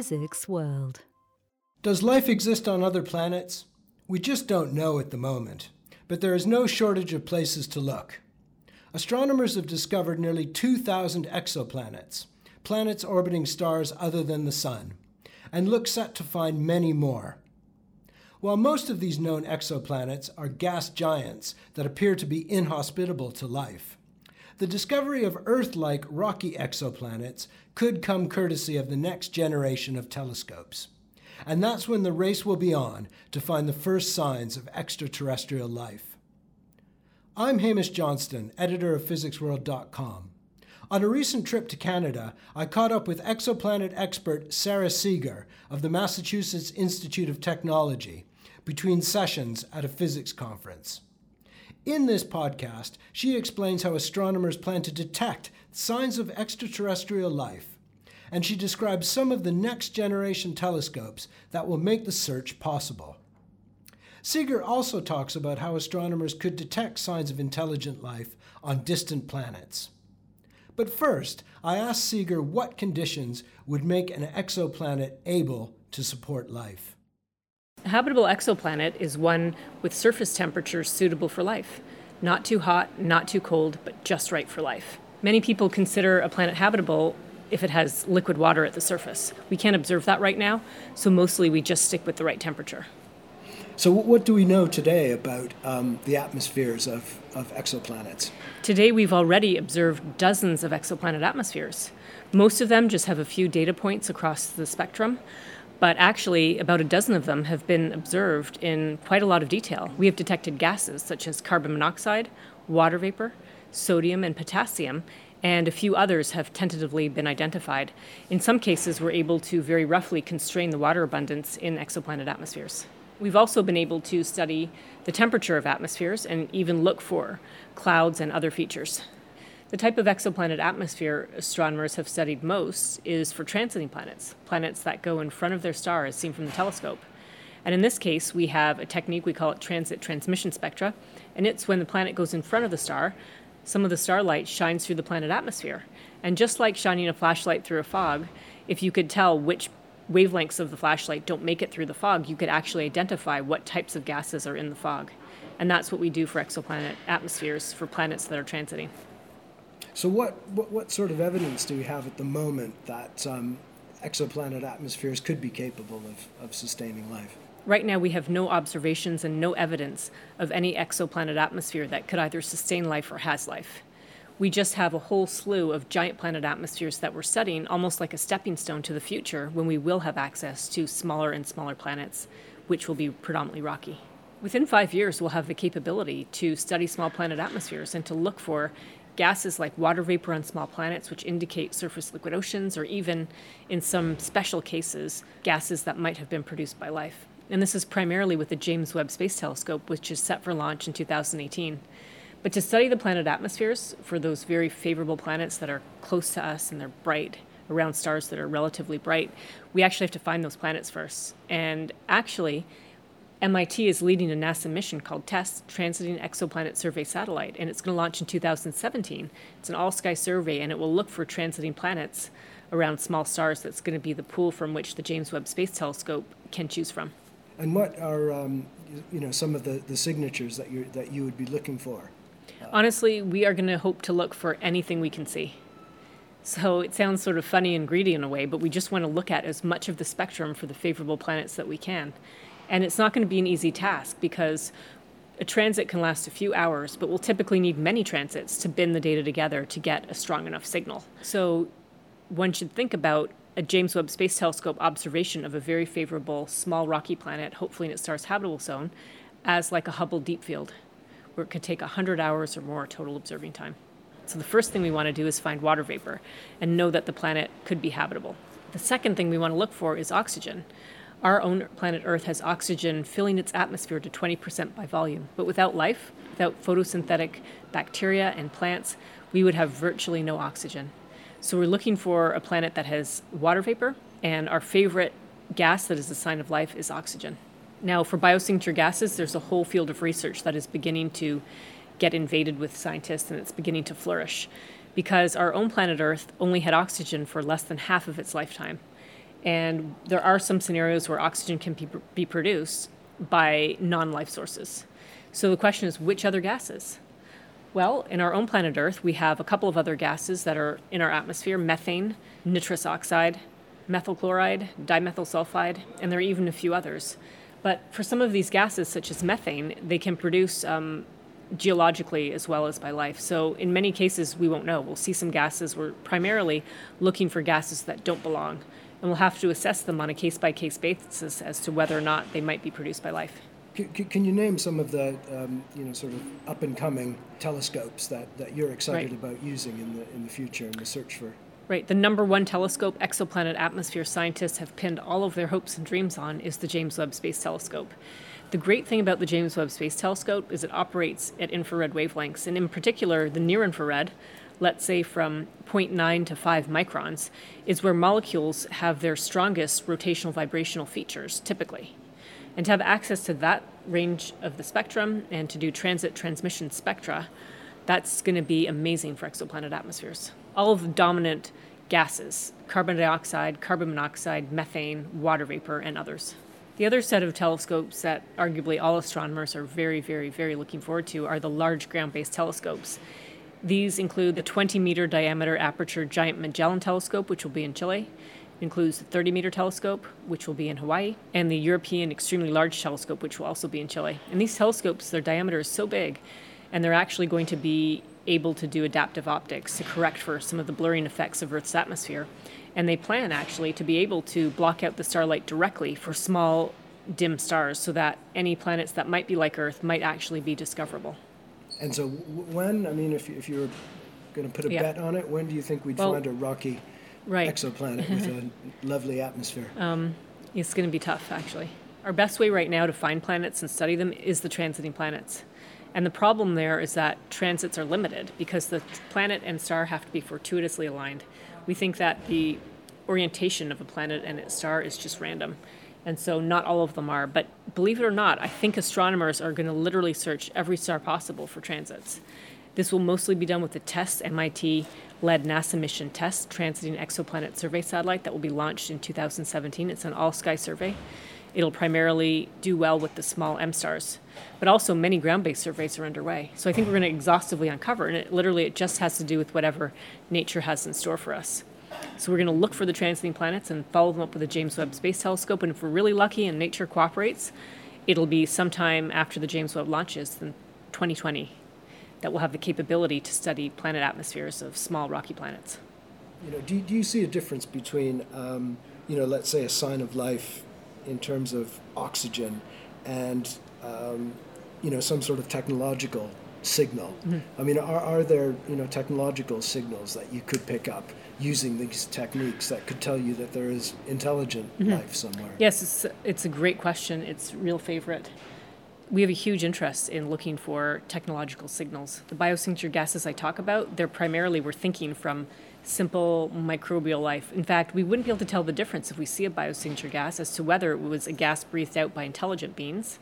Physics World. Does life exist on other planets? We just don't know at the moment, but there is no shortage of places to look. Astronomers have discovered nearly 2,000 exoplanets, planets orbiting stars other than the Sun, and look set to find many more. While most of these known exoplanets are gas giants that appear to be inhospitable to life, the discovery of Earth like rocky exoplanets could come courtesy of the next generation of telescopes. And that's when the race will be on to find the first signs of extraterrestrial life. I'm Hamish Johnston, editor of PhysicsWorld.com. On a recent trip to Canada, I caught up with exoplanet expert Sarah Seager of the Massachusetts Institute of Technology between sessions at a physics conference. In this podcast, she explains how astronomers plan to detect signs of extraterrestrial life, and she describes some of the next generation telescopes that will make the search possible. Seager also talks about how astronomers could detect signs of intelligent life on distant planets. But first, I asked Seager what conditions would make an exoplanet able to support life. A habitable exoplanet is one with surface temperatures suitable for life. Not too hot, not too cold, but just right for life. Many people consider a planet habitable if it has liquid water at the surface. We can't observe that right now, so mostly we just stick with the right temperature. So, what do we know today about um, the atmospheres of, of exoplanets? Today, we've already observed dozens of exoplanet atmospheres. Most of them just have a few data points across the spectrum, but actually, about a dozen of them have been observed in quite a lot of detail. We have detected gases such as carbon monoxide, water vapor, sodium, and potassium, and a few others have tentatively been identified. In some cases, we're able to very roughly constrain the water abundance in exoplanet atmospheres. We've also been able to study the temperature of atmospheres and even look for clouds and other features. The type of exoplanet atmosphere astronomers have studied most is for transiting planets, planets that go in front of their star as seen from the telescope. And in this case, we have a technique we call it transit transmission spectra, and it's when the planet goes in front of the star, some of the starlight shines through the planet atmosphere. And just like shining a flashlight through a fog, if you could tell which wavelengths of the flashlight don't make it through the fog, you could actually identify what types of gases are in the fog. And that's what we do for exoplanet atmospheres for planets that are transiting. So, what, what, what sort of evidence do we have at the moment that um, exoplanet atmospheres could be capable of, of sustaining life? Right now, we have no observations and no evidence of any exoplanet atmosphere that could either sustain life or has life we just have a whole slew of giant planet atmospheres that we're studying, almost like a stepping stone to the future when we will have access to smaller and smaller planets, which will be predominantly rocky. Within five years, we'll have the capability to study small planet atmospheres and to look for gases like water vapor on small planets, which indicate surface liquid oceans, or even, in some special cases, gases that might have been produced by life. And this is primarily with the James Webb Space Telescope, which is set for launch in 2018. But to study the planet atmospheres for those very favorable planets that are close to us and they're bright, around stars that are relatively bright, we actually have to find those planets first. And actually, MIT is leading a NASA mission called TESS, Transiting Exoplanet Survey Satellite, and it's going to launch in 2017. It's an all sky survey, and it will look for transiting planets around small stars. That's going to be the pool from which the James Webb Space Telescope can choose from. And what are um, you know some of the, the signatures that you that you would be looking for? Honestly, we are going to hope to look for anything we can see. So it sounds sort of funny and greedy in a way, but we just want to look at as much of the spectrum for the favorable planets that we can. And it's not going to be an easy task because a transit can last a few hours, but we'll typically need many transits to bin the data together to get a strong enough signal. So one should think about a James Webb Space Telescope observation of a very favorable small rocky planet, hopefully in its star's habitable zone, as like a Hubble deep field where it could take 100 hours or more total observing time. So the first thing we want to do is find water vapor and know that the planet could be habitable. The second thing we want to look for is oxygen. Our own planet Earth has oxygen filling its atmosphere to 20% by volume, but without life, without photosynthetic bacteria and plants, we would have virtually no oxygen. So we're looking for a planet that has water vapor, and our favorite gas that is a sign of life is oxygen. Now, for biosignature gases, there's a whole field of research that is beginning to get invaded with scientists and it's beginning to flourish because our own planet Earth only had oxygen for less than half of its lifetime. And there are some scenarios where oxygen can be, be produced by non life sources. So the question is which other gases? Well, in our own planet Earth, we have a couple of other gases that are in our atmosphere methane, nitrous oxide, methyl chloride, dimethyl sulfide, and there are even a few others. But for some of these gases, such as methane, they can produce um, geologically as well as by life. So in many cases, we won't know. We'll see some gases. We're primarily looking for gases that don't belong, and we'll have to assess them on a case by case basis as to whether or not they might be produced by life. Can, can you name some of the um, you know sort of up and coming telescopes that, that you're excited right. about using in the in the future in the search for? Right, the number one telescope exoplanet atmosphere scientists have pinned all of their hopes and dreams on is the James Webb Space Telescope. The great thing about the James Webb Space Telescope is it operates at infrared wavelengths, and in particular, the near infrared, let's say from 0.9 to 5 microns, is where molecules have their strongest rotational vibrational features, typically. And to have access to that range of the spectrum and to do transit transmission spectra, that's going to be amazing for exoplanet atmospheres. All of the dominant gases carbon dioxide, carbon monoxide, methane, water vapor, and others. The other set of telescopes that arguably all astronomers are very, very, very looking forward to are the large ground based telescopes. These include the 20 meter diameter aperture Giant Magellan Telescope, which will be in Chile. It includes the 30 meter telescope, which will be in Hawaii, and the European Extremely Large Telescope, which will also be in Chile. And these telescopes, their diameter is so big, and they're actually going to be able to do adaptive optics to correct for some of the blurring effects of Earth's atmosphere and they plan actually to be able to block out the starlight directly for small dim stars so that any planets that might be like Earth might actually be discoverable. And so, when, I mean, if, if you were going to put a yeah. bet on it, when do you think we'd well, find a rocky right. exoplanet with a lovely atmosphere? Um, it's going to be tough, actually. Our best way right now to find planets and study them is the transiting planets. And the problem there is that transits are limited because the planet and star have to be fortuitously aligned we think that the orientation of a planet and its star is just random. And so not all of them are. But believe it or not, I think astronomers are going to literally search every star possible for transits. This will mostly be done with the TESS MIT led NASA mission TESS Transiting Exoplanet Survey Satellite that will be launched in 2017. It's an all sky survey. It'll primarily do well with the small M stars, but also many ground-based surveys are underway. So I think we're going to exhaustively uncover, and it literally it just has to do with whatever nature has in store for us. So we're going to look for the transiting planets and follow them up with the James Webb Space Telescope. And if we're really lucky and nature cooperates, it'll be sometime after the James Webb launches in 2020 that we'll have the capability to study planet atmospheres of small rocky planets. You know, do, do you see a difference between, um, you know, let's say a sign of life in terms of oxygen and um, you know some sort of technological signal. Mm-hmm. I mean, are, are there you know technological signals that you could pick up using these techniques that could tell you that there is intelligent mm-hmm. life somewhere? Yes, it's, it's a great question. It's real favorite. We have a huge interest in looking for technological signals. The biosignature gases I talk about, they're primarily we're thinking from simple microbial life. In fact, we wouldn't be able to tell the difference if we see a biosignature gas as to whether it was a gas breathed out by intelligent beings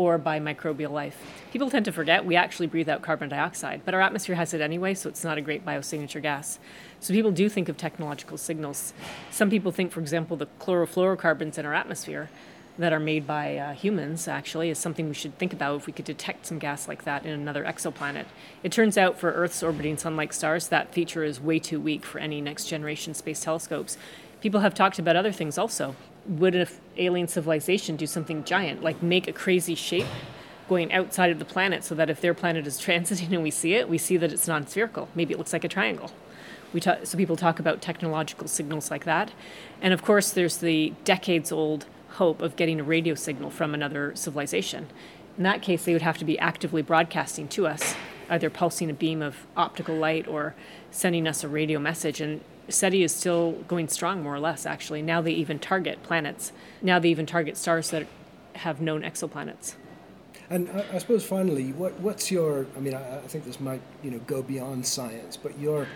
or by microbial life. People tend to forget we actually breathe out carbon dioxide, but our atmosphere has it anyway, so it's not a great biosignature gas. So people do think of technological signals. Some people think, for example, the chlorofluorocarbons in our atmosphere that are made by uh, humans actually is something we should think about if we could detect some gas like that in another exoplanet. It turns out for Earth's orbiting sun-like stars, that feature is way too weak for any next generation space telescopes. People have talked about other things also. Would an alien civilization do something giant, like make a crazy shape going outside of the planet so that if their planet is transiting and we see it, we see that it's non spherical? Maybe it looks like a triangle. We talk, so people talk about technological signals like that. And of course, there's the decades old hope of getting a radio signal from another civilization. In that case, they would have to be actively broadcasting to us, either pulsing a beam of optical light or sending us a radio message. And SETI is still going strong, more or less, actually. Now they even target planets. Now they even target stars that have known exoplanets. And I, I suppose finally, what, what's your? I mean, I, I, think this might you know go beyond science, but your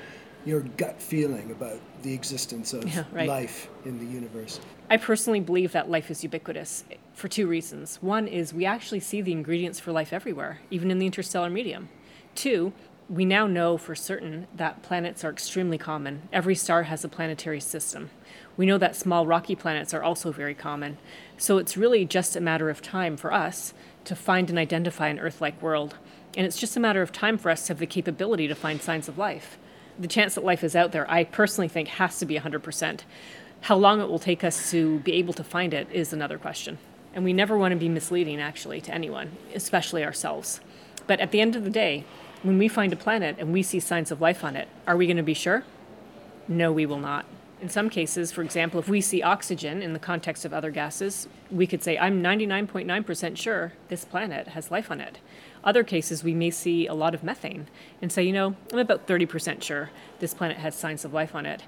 your gut feeling about the existence of yeah, right. life in the universe. I personally believe that life is ubiquitous for two reasons. One is we actually see the ingredients for life everywhere, even in the interstellar medium. Two, we now know for certain that planets are extremely common. Every star has a planetary system. We know that small rocky planets are also very common. So it's really just a matter of time for us to find and identify an Earth like world. And it's just a matter of time for us to have the capability to find signs of life. The chance that life is out there, I personally think, has to be 100%. How long it will take us to be able to find it is another question. And we never want to be misleading, actually, to anyone, especially ourselves. But at the end of the day, when we find a planet and we see signs of life on it, are we going to be sure? No, we will not. In some cases, for example, if we see oxygen in the context of other gases, we could say, I'm 99.9% sure this planet has life on it. Other cases, we may see a lot of methane and say, you know, I'm about 30% sure this planet has signs of life on it.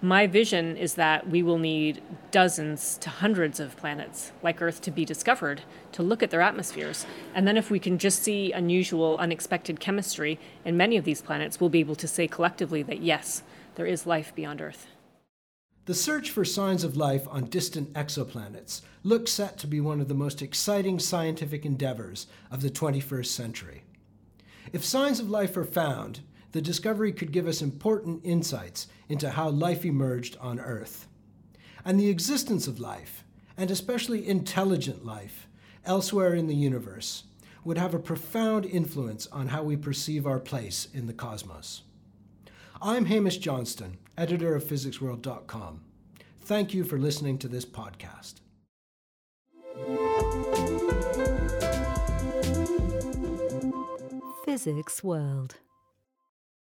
My vision is that we will need dozens to hundreds of planets like Earth to be discovered to look at their atmospheres. And then, if we can just see unusual, unexpected chemistry in many of these planets, we'll be able to say collectively that yes, there is life beyond Earth. The search for signs of life on distant exoplanets looks set to be one of the most exciting scientific endeavors of the 21st century. If signs of life are found, the discovery could give us important insights into how life emerged on Earth. And the existence of life, and especially intelligent life, elsewhere in the universe, would have a profound influence on how we perceive our place in the cosmos. I'm Hamish Johnston, editor of physicsworld.com. Thank you for listening to this podcast. Physics World.